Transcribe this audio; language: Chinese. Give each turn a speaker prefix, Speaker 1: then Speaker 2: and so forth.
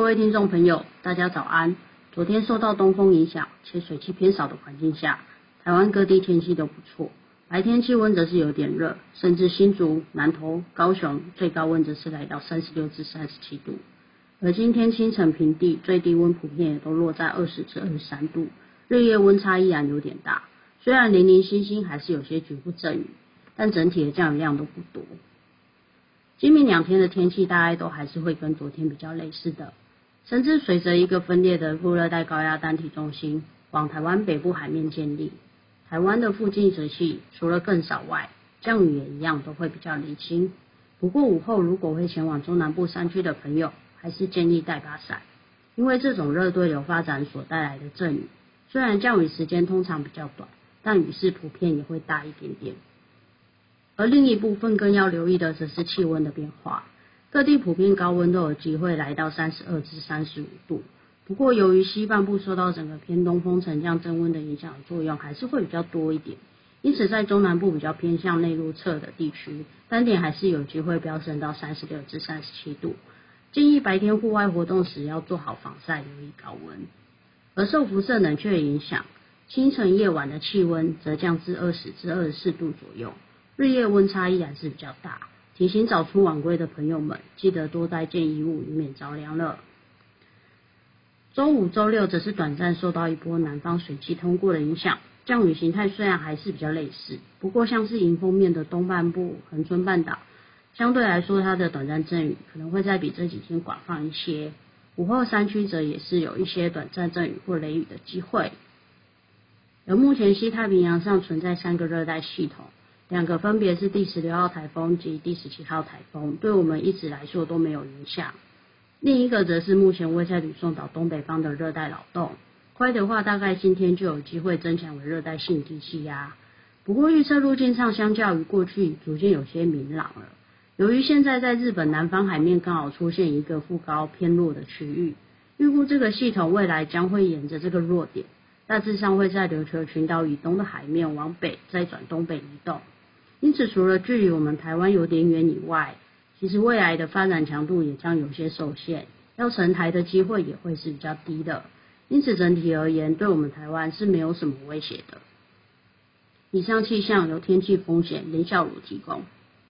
Speaker 1: 各位听众朋友，大家早安。昨天受到东风影响且水汽偏少的环境下，台湾各地天气都不错，白天气温则是有点热，甚至新竹、南投、高雄最高温则是来到三十六至三十七度。而今天清晨平地最低温普遍也都落在二十至二十三度，日夜温差依然有点大。虽然零零星星还是有些局部阵雨，但整体的降雨量都不多。今明两天的天气大概都还是会跟昨天比较类似的，甚至随着一个分裂的副热带高压单体中心往台湾北部海面建立，台湾的附近水汽除了更少外，降雨也一样都会比较零星。不过午后如果会前往中南部山区的朋友，还是建议带把伞，因为这种热对流发展所带来的阵雨，虽然降雨时间通常比较短，但雨势普遍也会大一点点。而另一部分更要留意的，则是气温的变化。各地普遍高温都有机会来到三十二至三十五度。不过，由于西半部受到整个偏东风沉降增温的影响作用，还是会比较多一点。因此，在中南部比较偏向内陆侧的地区，单点还是有机会飙升到三十六至三十七度。建议白天户外活动时要做好防晒，留意高温。而受辐射冷却影响，清晨夜晚的气温则降至二十至二十四度左右。日夜温差依然是比较大，提醒早出晚归的朋友们，记得多带件衣物，以免着凉了。周五、周六则是短暂受到一波南方水汽通过的影响，降雨形态虽然还是比较类似，不过像是迎风面的东半部、恒春半岛，相对来说它的短暂阵雨可能会再比这几天广泛一些。午后山区则也是有一些短暂阵雨或雷雨的机会。而目前西太平洋上存在三个热带系统。两个分别是第十六号台风及第十七号台风，对我们一直来说都没有影响。另一个则是目前位在吕宋岛东北方的热带扰动，快的话大概今天就有机会增强为热带性低气压。不过预测路径上相较于过去逐渐有些明朗了。由于现在在日本南方海面刚好出现一个副高偏弱的区域，预估这个系统未来将会沿着这个弱点，大致上会在琉球群岛以东的海面往北再转东北移动。因此，除了距离我们台湾有点远以外，其实未来的发展强度也将有些受限，要成台的机会也会是比较低的。因此，整体而言，对我们台湾是没有什么威胁的。以上气象由天气风险林孝如提供。